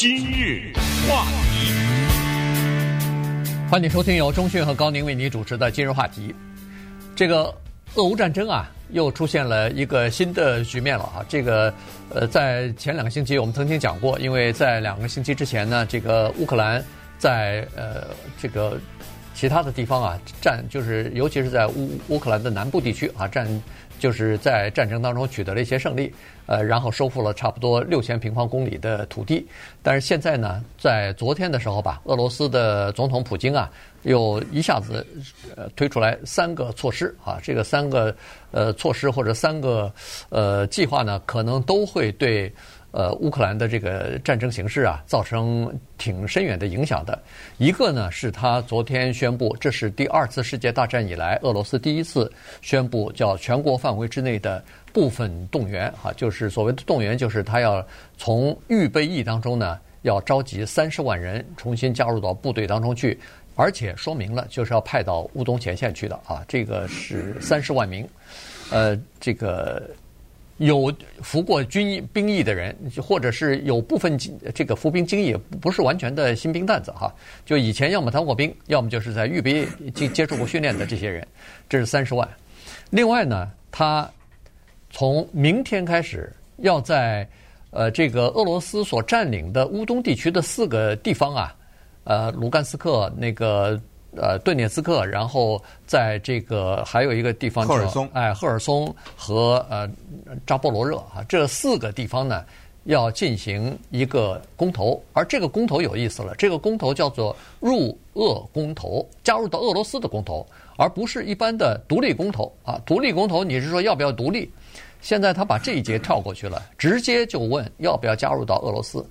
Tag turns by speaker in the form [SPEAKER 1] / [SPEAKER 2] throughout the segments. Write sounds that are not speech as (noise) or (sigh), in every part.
[SPEAKER 1] 今日话题，
[SPEAKER 2] 欢迎收听由钟讯和高宁为你主持的今日话题。这个俄乌战争啊，又出现了一个新的局面了啊！这个呃，在前两个星期我们曾经讲过，因为在两个星期之前呢，这个乌克兰在呃这个其他的地方啊战，就是尤其是在乌乌克兰的南部地区啊战。就是在战争当中取得了一些胜利，呃，然后收复了差不多六千平方公里的土地。但是现在呢，在昨天的时候吧，俄罗斯的总统普京啊，又一下子呃推出来三个措施啊，这个三个呃措施或者三个呃计划呢，可能都会对。呃，乌克兰的这个战争形势啊，造成挺深远的影响的。一个呢，是他昨天宣布，这是第二次世界大战以来俄罗斯第一次宣布叫全国范围之内的部分动员啊，就是所谓的动员，就是他要从预备役当中呢，要召集三十万人重新加入到部队当中去，而且说明了就是要派到乌东前线去的啊，这个是三十万名，呃，这个。有服过军役兵役的人，或者是有部分这个服兵经验，不是完全的新兵蛋子哈。就以前要么当过兵，要么就是在预备接接受过训练的这些人，这是三十万。另外呢，他从明天开始要在呃这个俄罗斯所占领的乌东地区的四个地方啊，呃卢甘斯克那个。呃，顿涅茨克，然后在这个还有一个地方叫
[SPEAKER 3] 赫尔松，
[SPEAKER 2] 哎，赫尔松和呃扎波罗热啊，这四个地方呢要进行一个公投，而这个公投有意思了，这个公投叫做入俄公投，加入到俄罗斯的公投，而不是一般的独立公投啊。独立公投你是说要不要独立？现在他把这一节跳过去了，直接就问要不要加入到俄罗斯。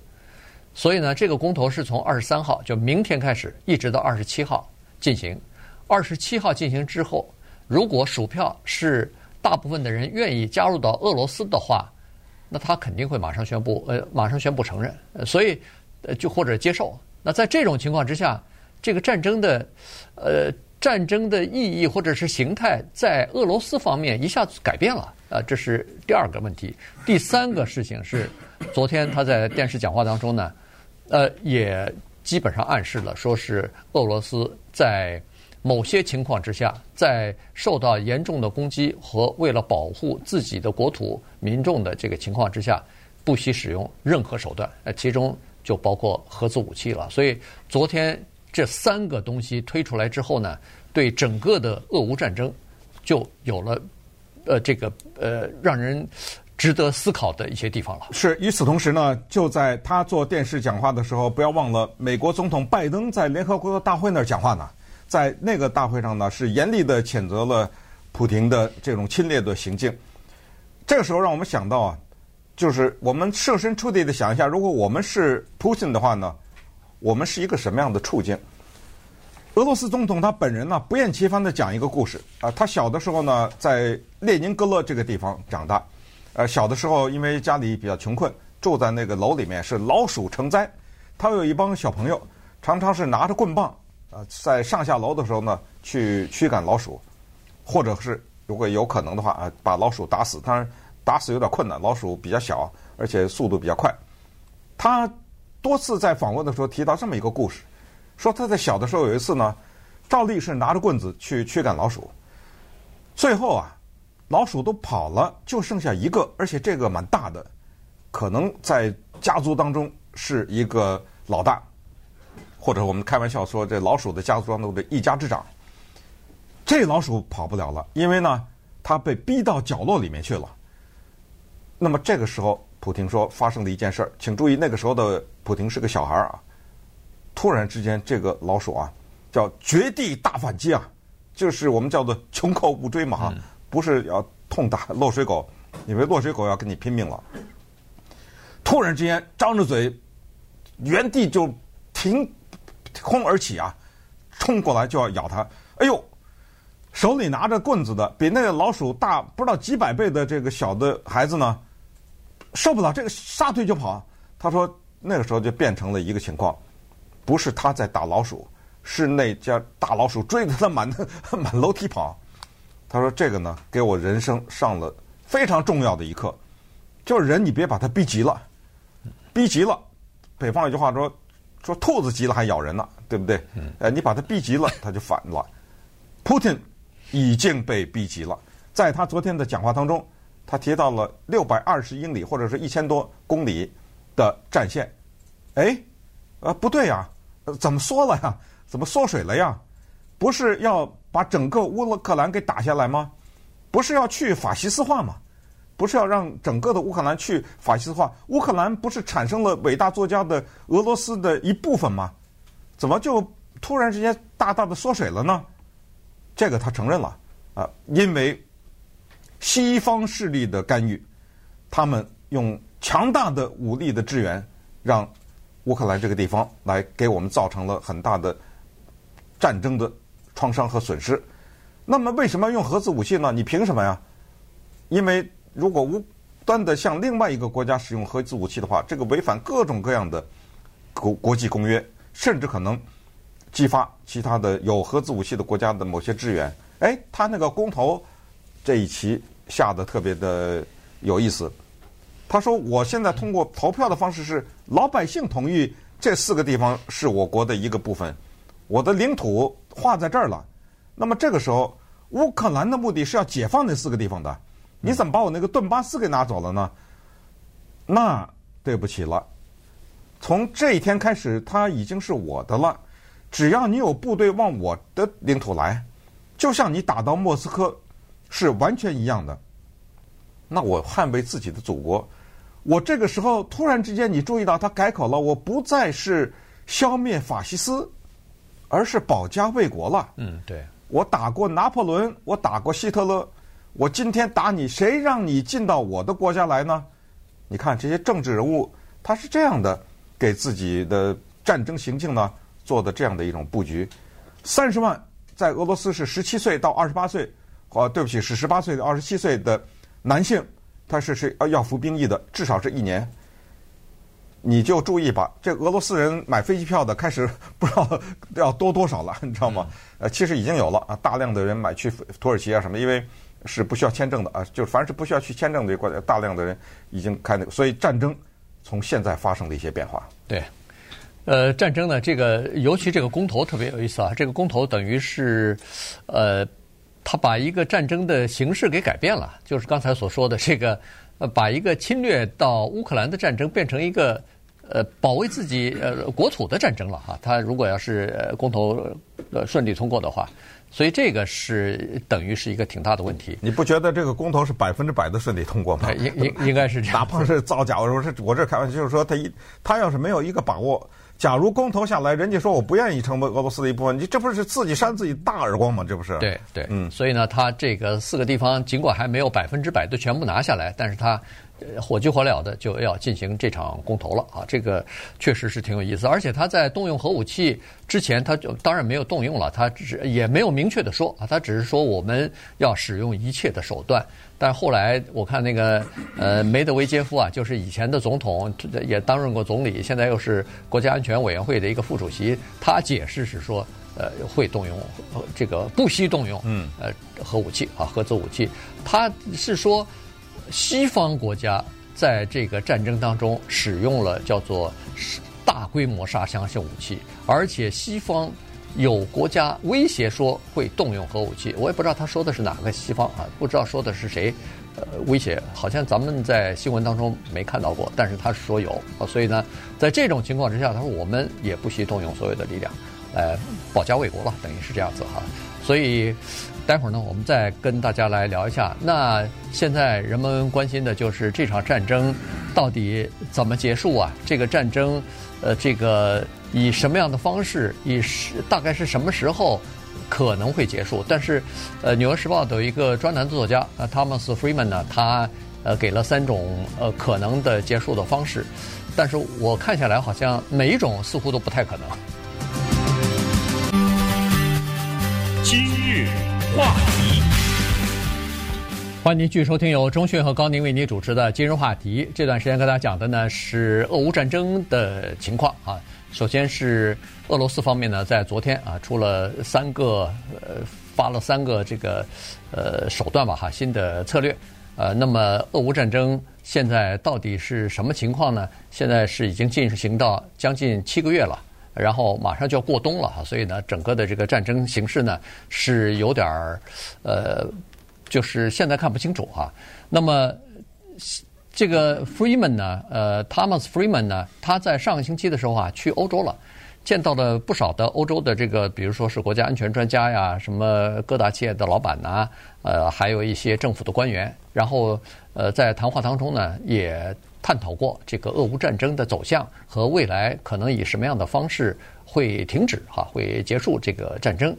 [SPEAKER 2] 所以呢，这个公投是从二十三号就明天开始，一直到二十七号。进行二十七号进行之后，如果数票是大部分的人愿意加入到俄罗斯的话，那他肯定会马上宣布，呃，马上宣布承认，所以呃，就或者接受。那在这种情况之下，这个战争的呃战争的意义或者是形态，在俄罗斯方面一下子改变了啊，这是第二个问题。第三个事情是，昨天他在电视讲话当中呢，呃，也。基本上暗示了，说是俄罗斯在某些情况之下，在受到严重的攻击和为了保护自己的国土民众的这个情况之下，不惜使用任何手段，呃，其中就包括核子武器了。所以昨天这三个东西推出来之后呢，对整个的俄乌战争就有了呃这个呃让人。值得思考的一些地方了。
[SPEAKER 3] 是，与此同时呢，就在他做电视讲话的时候，不要忘了，美国总统拜登在联合国大会那儿讲话呢。在那个大会上呢，是严厉的谴责了普廷的这种侵略的行径。这个时候，让我们想到啊，就是我们设身处地的想一下，如果我们是普京的话呢，我们是一个什么样的处境？俄罗斯总统他本人呢，不厌其烦的讲一个故事啊，他小的时候呢，在列宁格勒这个地方长大。呃，小的时候因为家里比较穷困，住在那个楼里面是老鼠成灾。他有一帮小朋友，常常是拿着棍棒，呃，在上下楼的时候呢，去驱赶老鼠，或者是如果有可能的话啊，把老鼠打死。当然打死有点困难，老鼠比较小，而且速度比较快。他多次在访问的时候提到这么一个故事，说他在小的时候有一次呢，照例是拿着棍子去驱赶老鼠，最后啊。老鼠都跑了，就剩下一个，而且这个蛮大的，可能在家族当中是一个老大，或者我们开玩笑说，这老鼠的家族当中的一家之长。这老鼠跑不了了，因为呢，它被逼到角落里面去了。那么这个时候，普廷说发生了一件事儿，请注意，那个时候的普廷是个小孩儿啊。突然之间，这个老鼠啊，叫绝地大反击啊，就是我们叫做穷寇不追嘛哈。不是要痛打落水狗，因为落水狗要跟你拼命了。突然之间张着嘴，原地就挺空而起啊，冲过来就要咬它。哎呦，手里拿着棍子的比那个老鼠大不知道几百倍的这个小的孩子呢，受不了这个撒腿就跑。他说那个时候就变成了一个情况，不是他在打老鼠，是那家大老鼠追着他满 (laughs) 满楼梯跑。他说：“这个呢，给我人生上了非常重要的一课，就是人你别把他逼急了，逼急了，北方有句话说，说兔子急了还咬人呢，对不对？呃，你把他逼急了，他就反了。Putin 已经被逼急了，在他昨天的讲话当中，他提到了六百二十英里或者是一千多公里的战线。哎，呃，不对呀，怎么缩了呀？怎么缩水了呀？不是要把整个乌克兰给打下来吗？不是要去法西斯化吗？不是要让整个的乌克兰去法西斯化？乌克兰不是产生了伟大作家的俄罗斯的一部分吗？怎么就突然之间大大的缩水了呢？这个他承认了啊，因为西方势力的干预，他们用强大的武力的支援，让乌克兰这个地方来给我们造成了很大的战争的创伤和损失。那么为什么用核子武器呢？你凭什么呀？因为如果无端的向另外一个国家使用核子武器的话，这个违反各种各样的国国际公约，甚至可能激发其他的有核子武器的国家的某些支援。哎，他那个公投这一期下得特别的有意思。他说：“我现在通过投票的方式是老百姓同意这四个地方是我国的一个部分，我的领土划在这儿了。那么这个时候，乌克兰的目的是要解放那四个地方的。”你怎么把我那个顿巴斯给拿走了呢？那对不起了，从这一天开始，它已经是我的了。只要你有部队往我的领土来，就像你打到莫斯科是完全一样的。那我捍卫自己的祖国，我这个时候突然之间，你注意到他改口了，我不再是消灭法西斯，而是保家卫国了。
[SPEAKER 2] 嗯，对，
[SPEAKER 3] 我打过拿破仑，我打过希特勒。我今天打你，谁让你进到我的国家来呢？你看这些政治人物，他是这样的给自己的战争行径呢做的这样的一种布局。三十万在俄罗斯是十七岁到二十八岁，哦，对不起，是十八岁到二十七岁的男性，他是是要服兵役的，至少是一年。你就注意吧，这俄罗斯人买飞机票的开始 (laughs) 不知道要多多少了，你知道吗？呃，其实已经有了啊，大量的人买去土耳其啊什么，因为。是不需要签证的啊，就是凡是不需要去签证的国家，大量的人已经开那个，所以战争从现在发生了一些变化。
[SPEAKER 2] 对，呃，战争呢，这个尤其这个公投特别有意思啊，这个公投等于是，呃，他把一个战争的形式给改变了，就是刚才所说的这个，呃，把一个侵略到乌克兰的战争变成一个呃保卫自己呃国土的战争了哈。他如果要是公投呃顺利通过的话。所以这个是等于是一个挺大的问题。
[SPEAKER 3] 你不觉得这个公投是百分之百的顺利通过吗？
[SPEAKER 2] 应应应该是这样。
[SPEAKER 3] 哪怕是造假，我说是我这开玩笑，就是说他一他要是没有一个把握，假如公投下来，人家说我不愿意成为俄罗斯的一部分，你这不是自己扇自己大耳光吗？这不是？
[SPEAKER 2] 对对，嗯。所以呢，他这个四个地方尽管还没有百分之百的全部拿下来，但是他。火急火燎的就要进行这场公投了啊！这个确实是挺有意思，而且他在动用核武器之前，他就当然没有动用了，他只是也没有明确的说啊，他只是说我们要使用一切的手段。但后来我看那个呃梅德韦杰夫啊，就是以前的总统，也担任过总理，现在又是国家安全委员会的一个副主席，他解释是说呃会动用这个不惜动用嗯呃核武器啊核子武器，他是说。西方国家在这个战争当中使用了叫做大规模杀伤性武器，而且西方有国家威胁说会动用核武器。我也不知道他说的是哪个西方啊，不知道说的是谁。呃，威胁好像咱们在新闻当中没看到过，但是他说有啊。所以呢，在这种情况之下，他说我们也不惜动用所有的力量，来保家卫国了，等于是这样子哈。所以。待会儿呢，我们再跟大家来聊一下。那现在人们关心的就是这场战争到底怎么结束啊？这个战争，呃，这个以什么样的方式，以大概是什么时候可能会结束？但是，呃，《纽约时报》有一个专栏作家啊，Thomas Freeman 呢，他呃给了三种呃可能的结束的方式，但是我看下来好像每一种似乎都不太可能。
[SPEAKER 1] 话题，
[SPEAKER 2] 欢迎您继续收听由中讯和高宁为您主持的《今日话题》。这段时间跟大家讲的呢是俄乌战争的情况啊。首先是俄罗斯方面呢，在昨天啊出了三个呃发了三个这个呃手段吧哈新的策略。呃，那么俄乌战争现在到底是什么情况呢？现在是已经进行到将近七个月了，然后马上就要过冬了哈，所以呢，整个的这个战争形势呢是有点儿，呃，就是现在看不清楚哈。那么这个 Freeman 呢，呃，Thomas Freeman 呢，他在上个星期的时候啊，去欧洲了。见到了不少的欧洲的这个，比如说是国家安全专家呀，什么各大企业的老板呐，呃，还有一些政府的官员。然后，呃，在谈话当中呢，也探讨过这个俄乌战争的走向和未来可能以什么样的方式会停止哈，会结束这个战争。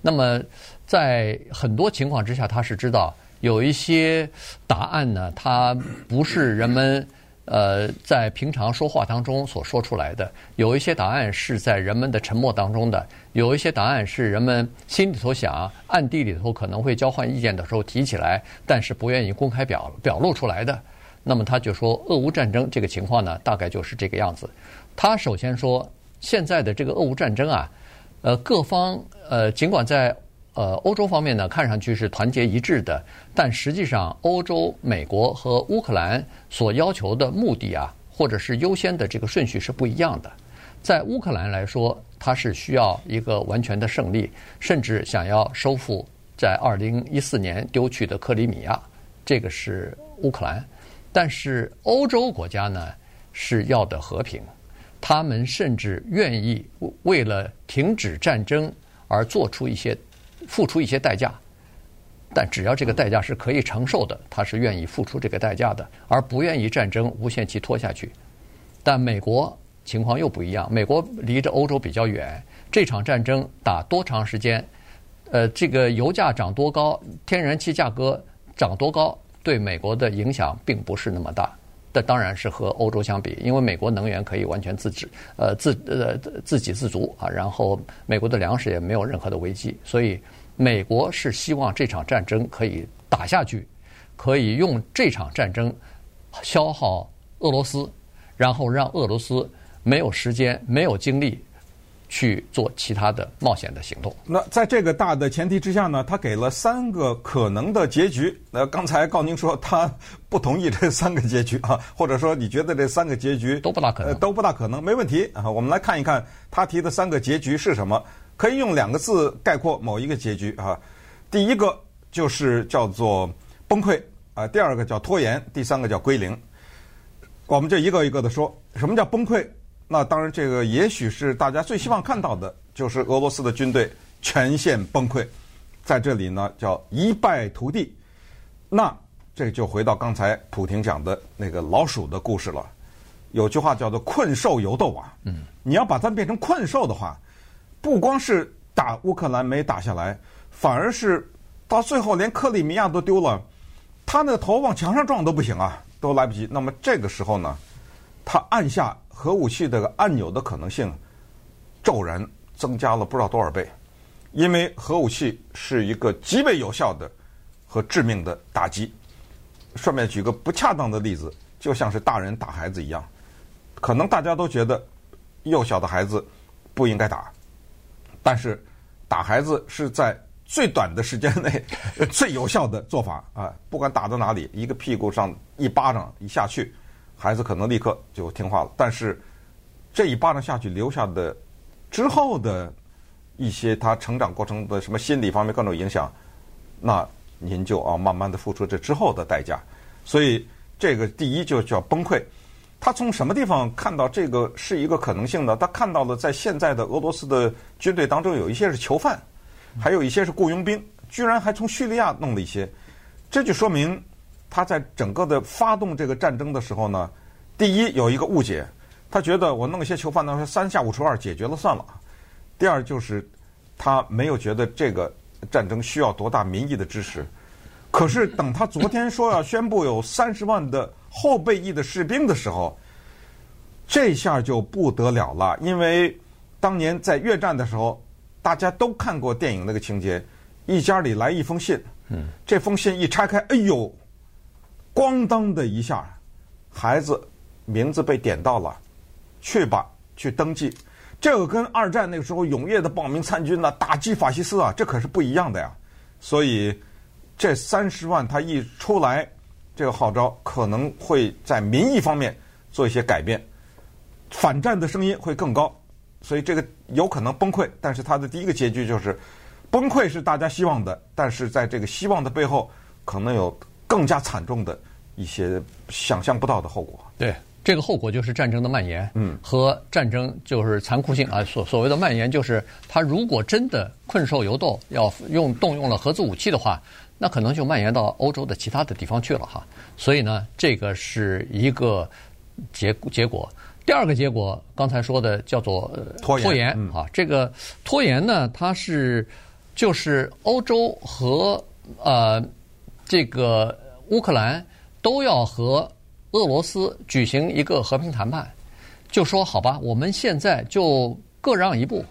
[SPEAKER 2] 那么，在很多情况之下，他是知道有一些答案呢，它不是人们。呃，在平常说话当中所说出来的，有一些答案是在人们的沉默当中的，有一些答案是人们心里头想，暗地里头可能会交换意见的时候提起来，但是不愿意公开表表露出来的。那么他就说，俄乌战争这个情况呢，大概就是这个样子。他首先说，现在的这个俄乌战争啊，呃，各方呃，尽管在。呃，欧洲方面呢，看上去是团结一致的，但实际上，欧洲、美国和乌克兰所要求的目的啊，或者是优先的这个顺序是不一样的。在乌克兰来说，它是需要一个完全的胜利，甚至想要收复在二零一四年丢去的克里米亚，这个是乌克兰。但是欧洲国家呢，是要的和平，他们甚至愿意为了停止战争而做出一些。付出一些代价，但只要这个代价是可以承受的，他是愿意付出这个代价的，而不愿意战争无限期拖下去。但美国情况又不一样，美国离着欧洲比较远，这场战争打多长时间？呃，这个油价涨多高，天然气价格涨多高，对美国的影响并不是那么大。这当然是和欧洲相比，因为美国能源可以完全自制，呃自呃自给自足啊，然后美国的粮食也没有任何的危机，所以美国是希望这场战争可以打下去，可以用这场战争消耗俄罗斯，然后让俄罗斯没有时间、没有精力。去做其他的冒险的行动。
[SPEAKER 3] 那在这个大的前提之下呢，他给了三个可能的结局。那刚才告宁说他不同意这三个结局啊，或者说你觉得这三个结局 (laughs)
[SPEAKER 2] 都不大可能，
[SPEAKER 3] 都不大可能，没问题啊。我们来看一看他提的三个结局是什么，可以用两个字概括某一个结局啊。第一个就是叫做崩溃啊，第二个叫拖延，第三个叫归零。我们就一个一个的说，什么叫崩溃？那当然，这个也许是大家最希望看到的，就是俄罗斯的军队全线崩溃，在这里呢叫一败涂地。那这就回到刚才普廷讲的那个老鼠的故事了。有句话叫做“困兽犹斗”啊，嗯，你要把它变成困兽的话，不光是打乌克兰没打下来，反而是到最后连克里米亚都丢了，他那个头往墙上撞都不行啊，都来不及。那么这个时候呢，他按下。核武器的按钮的可能性骤然增加了不知道多少倍，因为核武器是一个极为有效的和致命的打击。顺便举个不恰当的例子，就像是大人打孩子一样，可能大家都觉得幼小的孩子不应该打，但是打孩子是在最短的时间内 (laughs) 最有效的做法啊！不管打到哪里，一个屁股上一巴掌一下去。孩子可能立刻就听话了，但是这一巴掌下去留下的之后的一些他成长过程的什么心理方面各种影响，那您就要慢慢的付出这之后的代价。所以这个第一就叫崩溃。他从什么地方看到这个是一个可能性呢？他看到了在现在的俄罗斯的军队当中有一些是囚犯，还有一些是雇佣兵，居然还从叙利亚弄了一些，这就说明。他在整个的发动这个战争的时候呢，第一有一个误解，他觉得我弄一些囚犯，呢，三下五除二解决了算了。第二就是他没有觉得这个战争需要多大民意的支持。可是等他昨天说要宣布有三十万的后备役的士兵的时候，这下就不得了了，因为当年在越战的时候，大家都看过电影那个情节，一家里来一封信，嗯，这封信一拆开，哎呦！咣当的一下，孩子名字被点到了，去吧，去登记。这个跟二战那个时候踊跃的报名参军呐，打击法西斯啊，这可是不一样的呀。所以这三十万他一出来，这个号召可能会在民意方面做一些改变，反战的声音会更高，所以这个有可能崩溃。但是它的第一个结局就是崩溃是大家希望的，但是在这个希望的背后，可能有更加惨重的一些想象不到的后果。
[SPEAKER 2] 对。这个后果就是战争的蔓延，嗯，和战争就是残酷性啊。所所谓的蔓延，就是他如果真的困兽犹斗，要用动用了核子武器的话，那可能就蔓延到欧洲的其他的地方去了哈。所以呢，这个是一个结结果。第二个结果，刚才说的叫做拖延，拖延啊。这个拖延呢，它是就是欧洲和呃这个乌克兰都要和。俄罗斯举行一个和平谈判，就说好吧，我们现在就各让一步，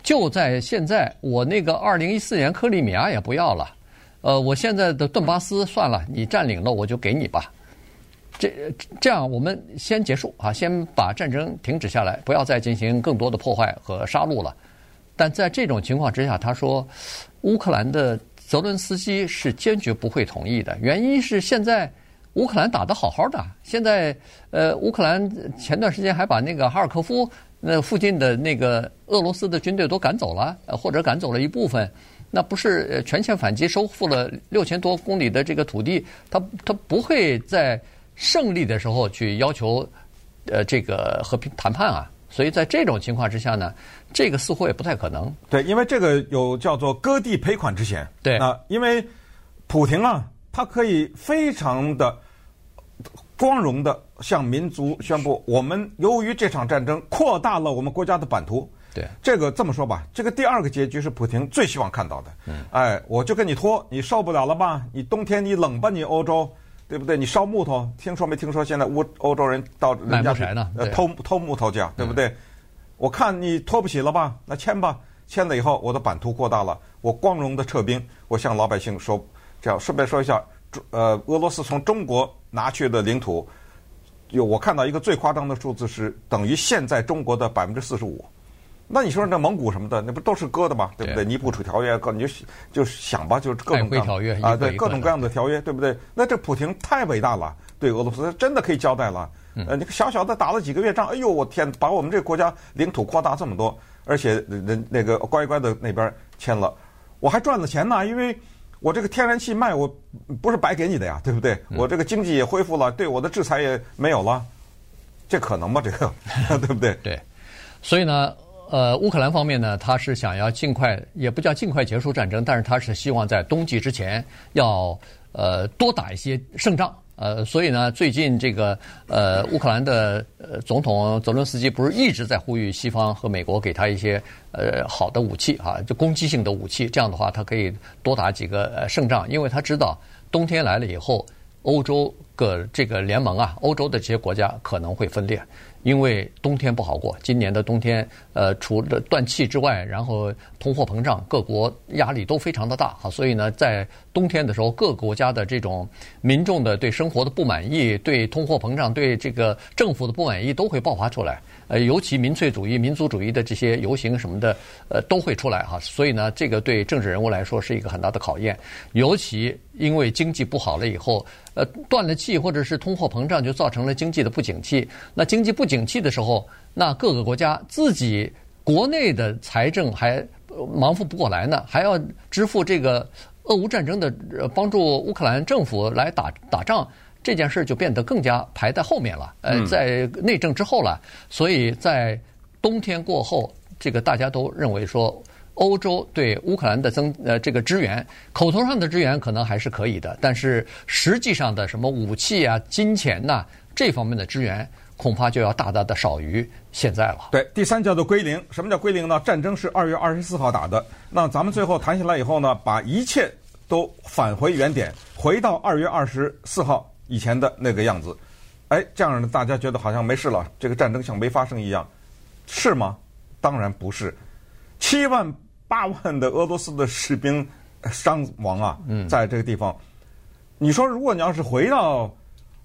[SPEAKER 2] 就在现在，我那个二零一四年克里米亚也不要了，呃，我现在的顿巴斯算了，你占领了我就给你吧。这这样，我们先结束啊，先把战争停止下来，不要再进行更多的破坏和杀戮了。但在这种情况之下，他说，乌克兰的泽伦斯基是坚决不会同意的，原因是现在。乌克兰打得好好的，现在呃，乌克兰前段时间还把那个哈尔科夫那附近的那个俄罗斯的军队都赶走了，或者赶走了一部分，那不是全线反击，收复了六千多公里的这个土地，他他不会在胜利的时候去要求呃这个和平谈判啊，所以在这种情况之下呢，这个似乎也不太可能。
[SPEAKER 3] 对，因为这个有叫做割地赔款之嫌。
[SPEAKER 2] 对
[SPEAKER 3] 啊，因为普廷啊，他可以非常的。光荣的向民族宣布，我们由于这场战争扩大了我们国家的版图。
[SPEAKER 2] 对，
[SPEAKER 3] 这个这么说吧，这个第二个结局是普廷最希望看到的。嗯，哎，我就跟你拖，你受不了了吧？你冬天你冷吧？你欧洲，对不对？你烧木头，听说没听说？现在欧欧洲人到人家去呃偷偷木头去，对不对？嗯、我看你拖不起了吧？那签吧，签了以后，我的版图扩大了，我光荣的撤兵，我向老百姓说，这样顺便说一下。呃，俄罗斯从中国拿去的领土，有我看到一个最夸张的数字是等于现在中国的百分之四十五。那你说那蒙古什么的，那不都是割的吗？对不对？尼布楚条约，各你就就想吧，就是各种各样的啊，对各种各样的条约，对不对？那这普京太伟大了，对俄罗斯真的可以交代了。呃，你小小的打了几个月仗，哎呦我天，把我们这个国家领土扩大这么多，而且人那个乖乖的那边签了，我还赚了钱呢，因为。我这个天然气卖，我不是白给你的呀，对不对？我这个经济也恢复了，对我的制裁也没有了，这可能吗？这个 (laughs) 对不对？
[SPEAKER 2] 对，所以呢，呃，乌克兰方面呢，他是想要尽快，也不叫尽快结束战争，但是他是希望在冬季之前要呃多打一些胜仗。呃，所以呢，最近这个呃，乌克兰的总统泽伦斯基不是一直在呼吁西方和美国给他一些呃好的武器啊，就攻击性的武器，这样的话他可以多打几个呃胜仗，因为他知道冬天来了以后，欧洲各这个联盟啊，欧洲的这些国家可能会分裂。因为冬天不好过，今年的冬天，呃，除了断气之外，然后通货膨胀，各国压力都非常的大，哈，所以呢，在冬天的时候，各个国家的这种民众的对生活的不满意，对通货膨胀，对这个政府的不满意，都会爆发出来。呃，尤其民粹主义、民族主义的这些游行什么的，呃，都会出来哈。所以呢，这个对政治人物来说是一个很大的考验。尤其因为经济不好了以后，呃，断了气或者是通货膨胀，就造成了经济的不景气。那经济不景气的时候，那各个国家自己国内的财政还忙活不过来呢，还要支付这个俄乌战争的帮助乌克兰政府来打打仗。这件事就变得更加排在后面了，呃，在内政之后了。所以在冬天过后，这个大家都认为说，欧洲对乌克兰的增呃这个支援，口头上的支援可能还是可以的，但是实际上的什么武器啊、金钱呐、啊、这方面的支援，恐怕就要大大的少于现在了。
[SPEAKER 3] 对，第三叫做归零。什么叫归零呢？战争是二月二十四号打的，那咱们最后谈下来以后呢，把一切都返回原点，回到二月二十四号。以前的那个样子，哎，这样呢，大家觉得好像没事了，这个战争像没发生一样，是吗？当然不是，七万八万的俄罗斯的士兵伤亡啊，在这个地方，你说如果你要是回到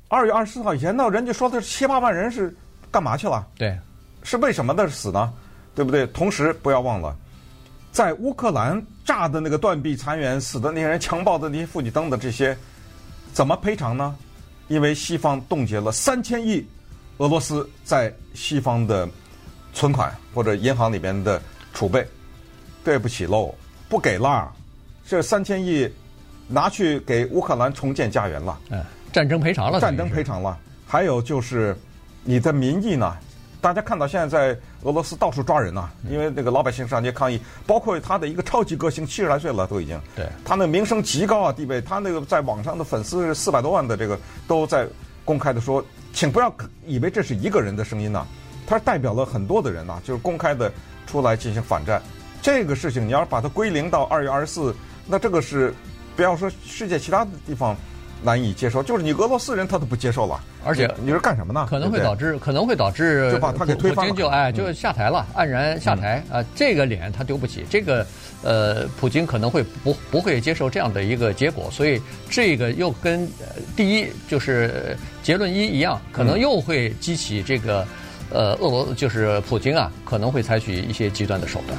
[SPEAKER 3] 二月二十四号以前，那人家说的七八万人是干嘛去了？
[SPEAKER 2] 对，
[SPEAKER 3] 是为什么的死呢？对不对？同时不要忘了，在乌克兰炸的那个断壁残垣死的那些人，强暴的那些妇女等等这些，怎么赔偿呢？因为西方冻结了三千亿俄罗斯在西方的存款或者银行里边的储备。对不起喽，不给了，这三千亿拿去给乌克兰重建家园了。
[SPEAKER 2] 嗯，战争赔偿了。
[SPEAKER 3] 战争赔偿了。还有就是你的民意呢？大家看到现在在俄罗斯到处抓人呐、啊，因为那个老百姓上街抗议，包括他的一个超级歌星，七十来岁了都已经。
[SPEAKER 2] 对。
[SPEAKER 3] 他那个名声极高啊，地位，他那个在网上的粉丝四百多万的，这个都在公开的说，请不要以为这是一个人的声音呐、啊，他是代表了很多的人呐、啊，就是公开的出来进行反战。这个事情你要是把它归零到二月二十四，那这个是不要说世界其他的地方难以接受，就是你俄罗斯人他都不接受了。
[SPEAKER 2] 而且
[SPEAKER 3] 你是干什么呢？
[SPEAKER 2] 可能会导致，可能会导致
[SPEAKER 3] 就把他给推翻了，
[SPEAKER 2] 普京就哎就下台了，黯然下台啊！这个脸他丢不起，这个呃，普京可能会不不会接受这样的一个结果，所以这个又跟呃第一就是结论一一样，可能又会激起这个呃俄罗就是普京啊，可能会采取一些极端的手段。